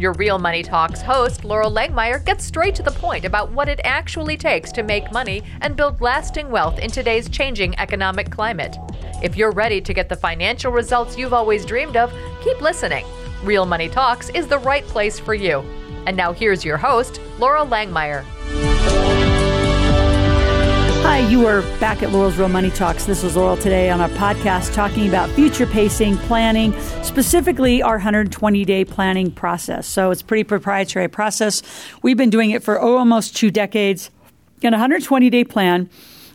Your Real Money Talks host, Loral Langemeier, gets straight to the point about what it actually takes to make money and build lasting wealth in today's changing economic climate. If you're ready to get the financial results you've always dreamed of, keep listening. Real Money Talks is the right place for you. And now here's your host, Loral Langemeier. Hi, you are back at Loral's Real Money Talks. This is Loral today on our podcast talking about future pacing, planning, specifically our 120 day planning process. So it's pretty proprietary process. We've been doing it for almost two decades. In a 120 day plan,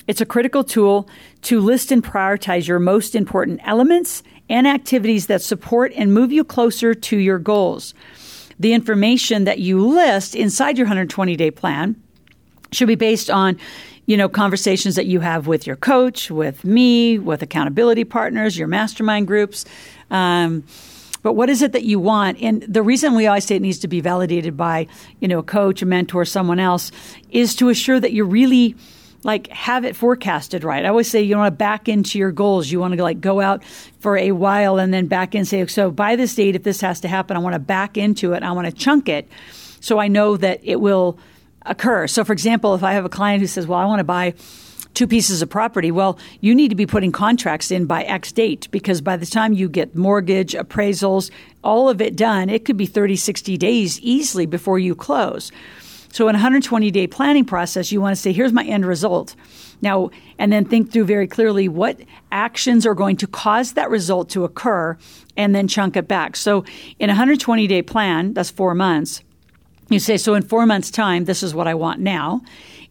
it's a critical tool to list and prioritize your most important elements and activities that support and move you closer to your goals. The information that you list inside your 120 day plan should be based on you know, conversations that you have with your coach, with me, with accountability partners, your mastermind groups. Um, but what is it that you want? And the reason we always say it needs to be validated by, you know, a coach, a mentor, someone else, is to assure that you really like have it forecasted right. I always say you want to back into your goals. You want to like go out for a while and then back in say, so by this date, if this has to happen, I want to back into it. I want to chunk it so I know that it will – occur. So, for example, if I have a client who says, Well, I want to buy two pieces of property, well, you need to be putting contracts in by X date because by the time you get mortgage, appraisals, all of it done, it could be 30, 60 days easily before you close. So, in a 120 day planning process, you want to say, Here's my end result. Now, and then think through very clearly what actions are going to cause that result to occur and then chunk it back. So, in a 120 day plan, that's four months you say, so in four months' time, this is what I want now.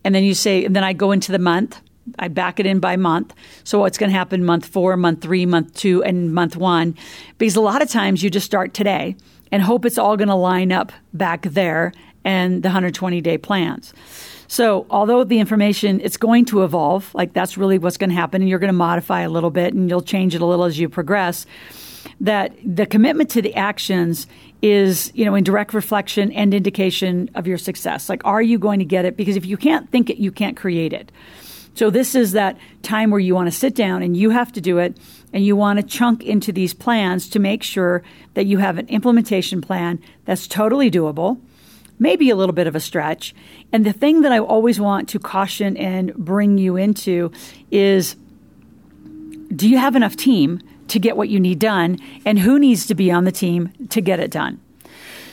And then you say, and then I go into the month. I back it in by month. So what's going to happen month four, month three, month two, and month one? Because a lot of times you just start today and hope it's all going to line up back there and the 120 day plans. So, although the information it's going to evolve, like that's really what's going to happen, and you're going to modify a little bit and you'll change it a little as you progress. That the commitment to the actions is, you know, in direct reflection and indication of your success. Like, are you going to get it? Because if you can't think it, you can't create it. So this is that time where you want to sit down and you have to do it and you want to chunk into these plans to make sure that you have an implementation plan that's totally doable, maybe a little bit of a stretch. And the thing that I always want to caution and bring you into is do you have enough team to get what you need done and who needs to be on the team to get it done.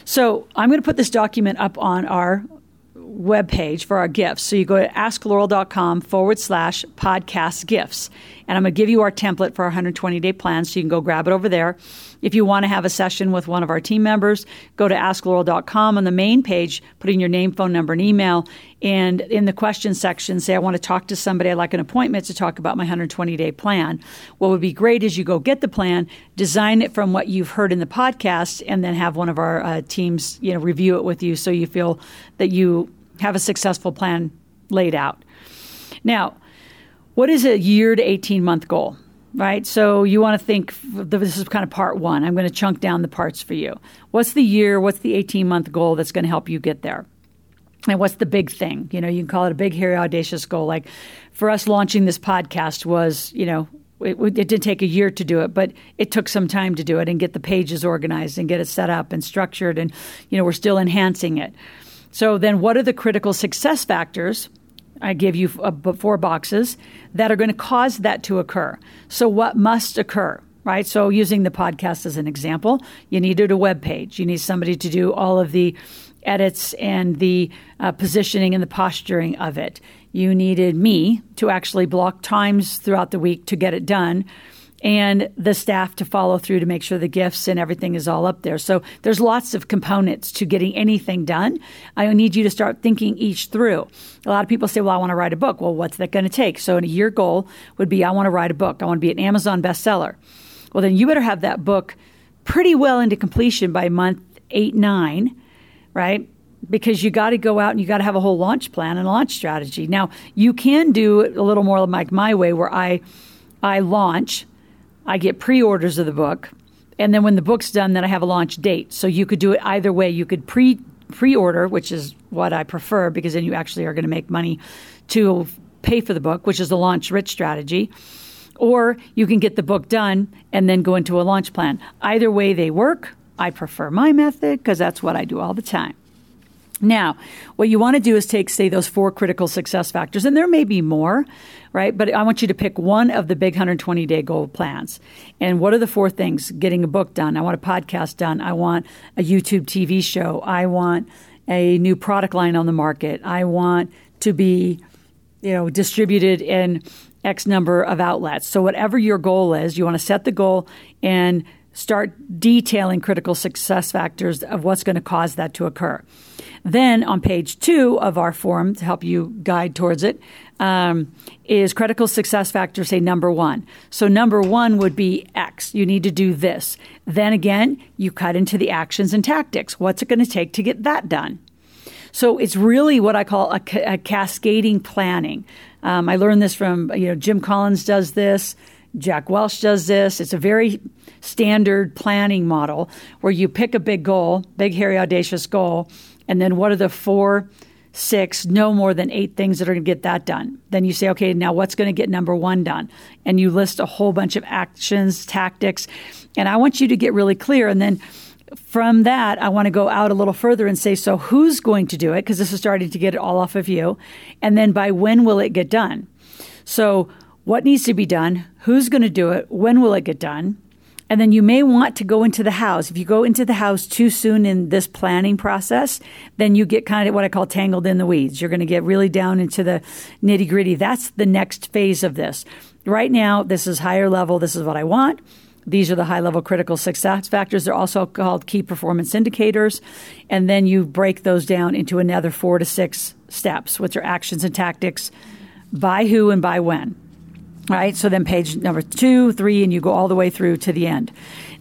So I'm going to put this document up on our web page for our gifts. So you go to askloral.com forward slash podcast gifts. And I'm going to give you our template for our 120 day plan. So you can go grab it over there. If you want to have a session with one of our team members, go to askloral.com on the main page, put in your name, phone number, and email. And in the question section, say, I want to talk to somebody. I'd like an appointment to talk about my 120 day plan. What would be great is you go get the plan, design it from what you've heard in the podcast, and then have one of our uh, teams, you know, review it with you so you feel that you have a successful plan laid out. Now, what is a year to 18 month goal? Right? So you want to think this is kind of part one. I'm going to chunk down the parts for you. What's the year? What's the 18 month goal that's going to help you get there? And what's the big thing? You know, you can call it a big, hairy, audacious goal. Like for us, launching this podcast was, you know, it, it, did take a year to do it, but it took some time to do it and get the pages organized and get it set up and structured. And, you know, we're still enhancing it. So then, what are the critical success factors? I give you uh, four boxes that are going to cause that to occur. So, what must occur? Right. So, using the podcast as an example, you needed a web page. You need somebody to do all of the edits and the uh, positioning and the posturing of it. You needed me to actually block times throughout the week to get it done and the staff to follow through to make sure the gifts and everything is all up there. So there's lots of components to getting anything done. I need you to start thinking each through. A lot of people say, well, I want to write a book. Well, what's that going to take? So a year goal would be, I want to write a book. I want to be an Amazon bestseller. Well, then you better have that book pretty well into completion by month eight, nine, right? because you got to go out and you got to have a whole launch plan and launch strategy. Now, you can do a little more like my way where I I launch, I get pre orders of the book, and then when the book's done, then I have a launch date. So you could do it either way. You could pre pre order, which is what I prefer because then you actually are going to make money to pay for the book, which is the launch rich strategy. Or you can get the book done and then go into a launch plan. Either way, they work. I prefer my method because that's what I do all the time. Now, what you want to do is take, say, those four critical success factors, and there may be more, right? But I want you to pick one of the big 120 day goal plans. And what are the four things? Getting a book done. I want a podcast done. I want a YouTube TV show. I want a new product line on the market. I want to be, you know, distributed in X number of outlets. So whatever your goal is, you want to set the goal and start detailing critical success factors of what's going to cause that to occur. Then on page two of our form to help you guide towards it um, is critical success factor, say number one. So number one would be X. You need to do this. Then again, you cut into the actions and tactics. What's it going to take to get that done? So it's really what I call a, a cascading planning. Um, I learned this from you know Jim Collins does this. Jack Welch does this. It's a very standard planning model where you pick a big goal, big, hairy, audacious goal, and then what are the four, six, no more than eight things that are going to get that done? Then you say, okay, now what's going to get number one done? And you list a whole bunch of actions, tactics, and I want you to get really clear. And then from that, I want to go out a little further and say, so who's going to do it? Because this is starting to get it all off of you. And then by when will it get done? So, what needs to be done? Who's going to do it? When will it get done? And then you may want to go into the house. If you go into the house too soon in this planning process, then you get kind of what I call tangled in the weeds. You're going to get really down into the nitty gritty. That's the next phase of this. Right now, this is higher level. This is what I want. These are the high level critical success factors. They're also called key performance indicators. And then you break those down into another four to six steps, which are actions and tactics by who and by when right? So then page number two, three, and you go all the way through to the end.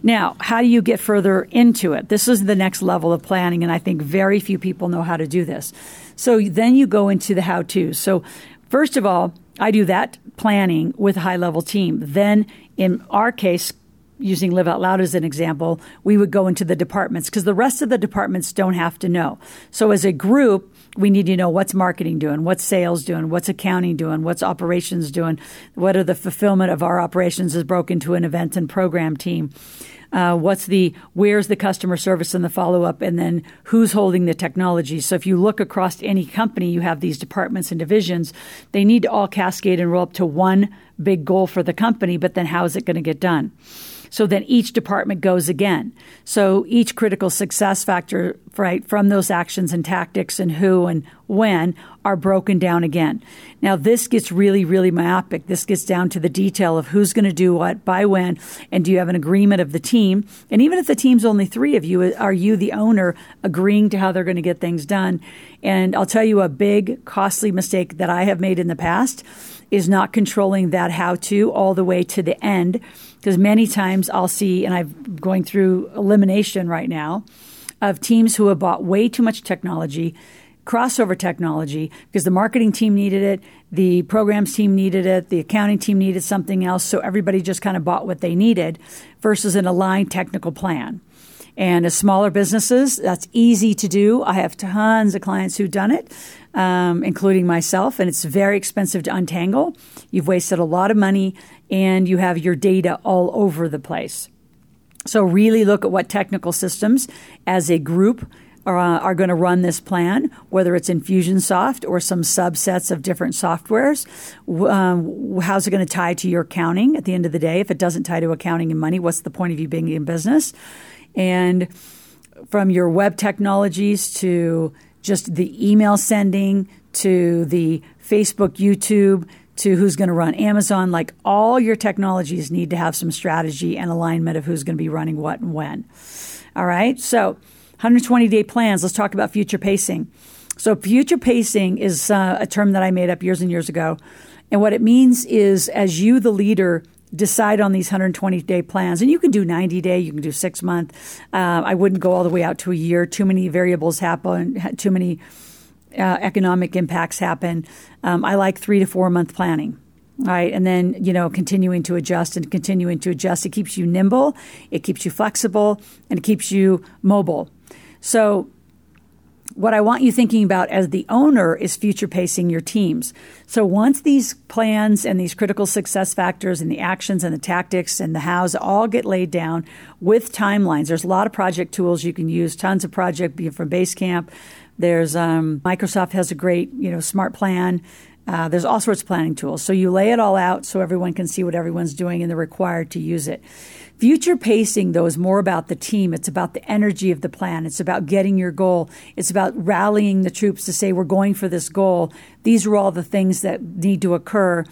Now, how do you get further into it? This is the next level of planning, and I think very few people know how to do this. So then you go into the how to. So, first of all, I do that planning with a high level team. Then, in our case, using Live Out Loud as an example, we would go into the departments because the rest of the departments don't have to know. So, as a group, we need to know what's marketing doing, what's sales doing, what's accounting doing, what's operations doing, what are the fulfillment of our operations is broken to an event and program team. Uh, what's the where's the customer service and the follow up, and then who's holding the technology. So if you look across any company, you have these departments and divisions. They need to all cascade and roll up to one big goal for the company, but then how is it going to get done? So then each department goes again. So each critical success factor, right, from those actions and tactics and who and when are broken down again. Now this gets really, really myopic. This gets down to the detail of who's going to do what, by when, and do you have an agreement of the team? And even if the team's only three of you, are you the owner agreeing to how they're going to get things done? And I'll tell you a big, costly mistake that I have made in the past is not controlling that how to all the way to the end because many times I'll see, and I'm going through elimination right now of teams who have bought way too much technology, crossover technology, because the marketing team needed it, the programs team needed it, the accounting team needed something else. So everybody just kind of bought what they needed versus an aligned technical plan. And as smaller businesses, that's easy to do. I have tons of clients who've done it, um, including myself, and it's very expensive to untangle. You've wasted a lot of money and you have your data all over the place. So, really look at what technical systems as a group are, uh, are going to run this plan, whether it's Infusionsoft or some subsets of different softwares. Um, how's it going to tie to your accounting at the end of the day? If it doesn't tie to accounting and money, what's the point of you being in business? And from your web technologies to just the email sending to the Facebook, YouTube, to who's going to run Amazon. Like all your technologies need to have some strategy and alignment of who's going to be running what and when. All right. So 120 day plans. Let's talk about future pacing. So future pacing is uh, a term that I made up years and years ago. And what it means is as you, the leader, decide on these 120 day plans, and you can do 90 day, you can do six month. Uh, I wouldn't go all the way out to a year. Too many variables happen, too many uh, economic impacts happen. Um, I like three to four month planning. right? And then, you know, continuing to adjust and continuing to adjust. It keeps you nimble, it keeps you flexible, and it keeps you mobile. So, what I want you thinking about as the owner is future pacing your teams. So once these plans and these critical success factors and the actions and the tactics and the hows all get laid down with timelines, there's a lot of project tools you can use, tons of project from Basecamp. There's um, Microsoft has a great, you know, smart plan. Uh, there's all sorts of planning tools. So you lay it all out so everyone can see what everyone's doing and they're required to use it. Future pacing, though, is more about the team. It's about the energy of the plan. It's about getting your goal. It's about rallying the troops to say, we're going for this goal. These are all the things that need to occur.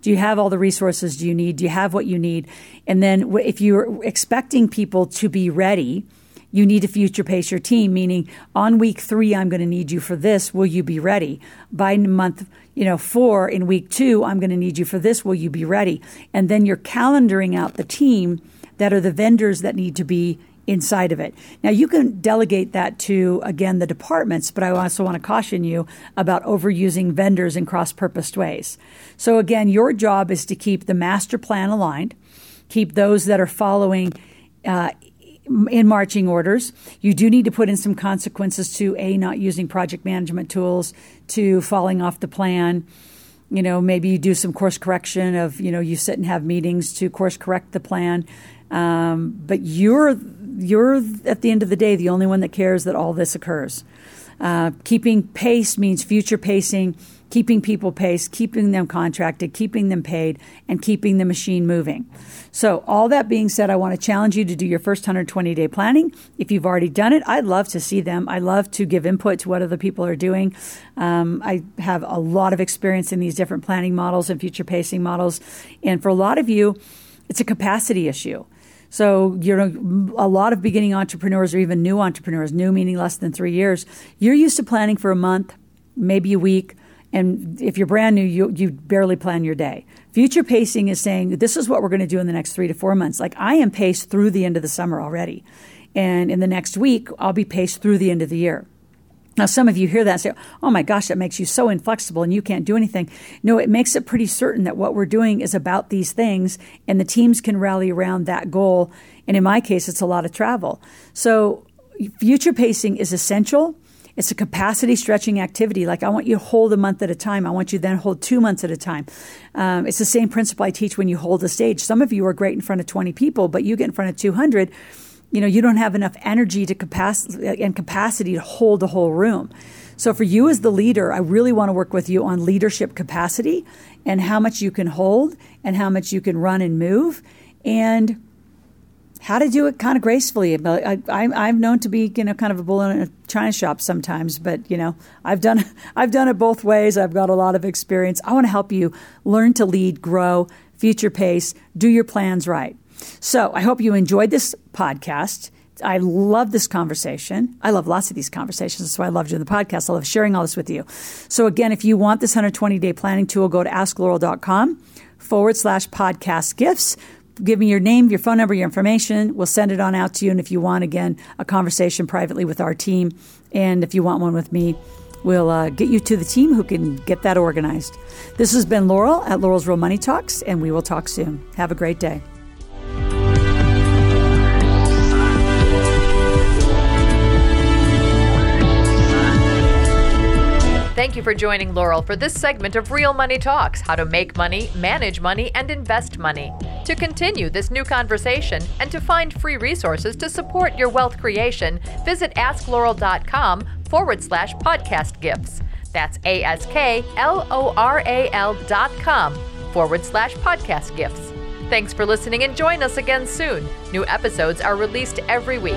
Do you have all the resources do you need? Do you have what you need? And then if you're expecting people to be ready, you need to future pace your team, meaning on week three, I'm going to need you for this. Will you be ready? By month, you know, four in week two, I'm going to need you for this. Will you be ready? And then you're calendaring out the team that are the vendors that need to be inside of it. Now, you can delegate that to, again, the departments, but I also want to caution you about overusing vendors in cross purposed ways. So, again, your job is to keep the master plan aligned, keep those that are following. Uh, in marching orders. You do need to put in some consequences to A, not using project management tools, to falling off the plan. You know, maybe you do some course correction of, you know, you sit and have meetings to course correct the plan. Um, but you're you're at the end of the day the only one that cares that all this occurs. Uh, keeping pace means future pacing, keeping people paced, keeping them contracted, keeping them paid, and keeping the machine moving. So, all that being said, I want to challenge you to do your first 120 day planning. If you've already done it, I'd love to see them. I love to give input to what other people are doing. Um, I have a lot of experience in these different planning models and future pacing models. And for a lot of you, it's a capacity issue. So, you know, a lot of beginning entrepreneurs or even new entrepreneurs, new meaning less than three years, you're used to planning for a month, maybe a week. And if you're brand new, you, you barely plan your day. Future pacing is saying, this is what we're going to do in the next three to four months. Like I am paced through the end of the summer already. And in the next week, I'll be paced through the end of the year. Now, some of you hear that and say, oh my gosh, that makes you so inflexible and you can't do anything. No, it makes it pretty certain that what we're doing is about these things and the teams can rally around that goal. And in my case, it's a lot of travel. So, future pacing is essential. It's a capacity stretching activity. Like I want you to hold a month at a time. I want you to then hold two months at a time. Um, it's the same principle I teach when you hold a stage. Some of you are great in front of 20 people, but you get in front of 200 you know, you don't have enough energy to capacity and capacity to hold the whole room. So for you as the leader, I really want to work with you on leadership capacity and how much you can hold and how much you can run and move and how to do it kind of gracefully. I, I, am known to be, you know, kind of a bull in a china shop sometimes, but you know, I've done, I've done it both ways. I've got a lot of experience. I want to help you learn to lead, grow, future pace, do your plans right. So I hope you enjoyed this podcast. I love this conversation. I love lots of these conversations. That's why I love doing the podcast. I love sharing all this with you. So again, if you want this 120 day planning tool, go to askloral.com forward slash podcast gifts. Give me your name, your phone number, your information. We'll send it on out to you. And if you want, again, a conversation privately with our team, and if you want one with me, we'll uh, get you to the team who can get that organized. This has been Loral at Loral's Real Money Talks, and we will talk soon. Have a great day. Thank you for joining Loral for this segment of Real Money Talks how to make money, manage money, and invest money. To continue this new conversation and to find free resources to support your wealth creation, visit askloral.com forward slash podcast gifts. That's A S K L O R A L dot com forward slash podcast gifts. Thanks for listening and join us again soon. New episodes are released every week.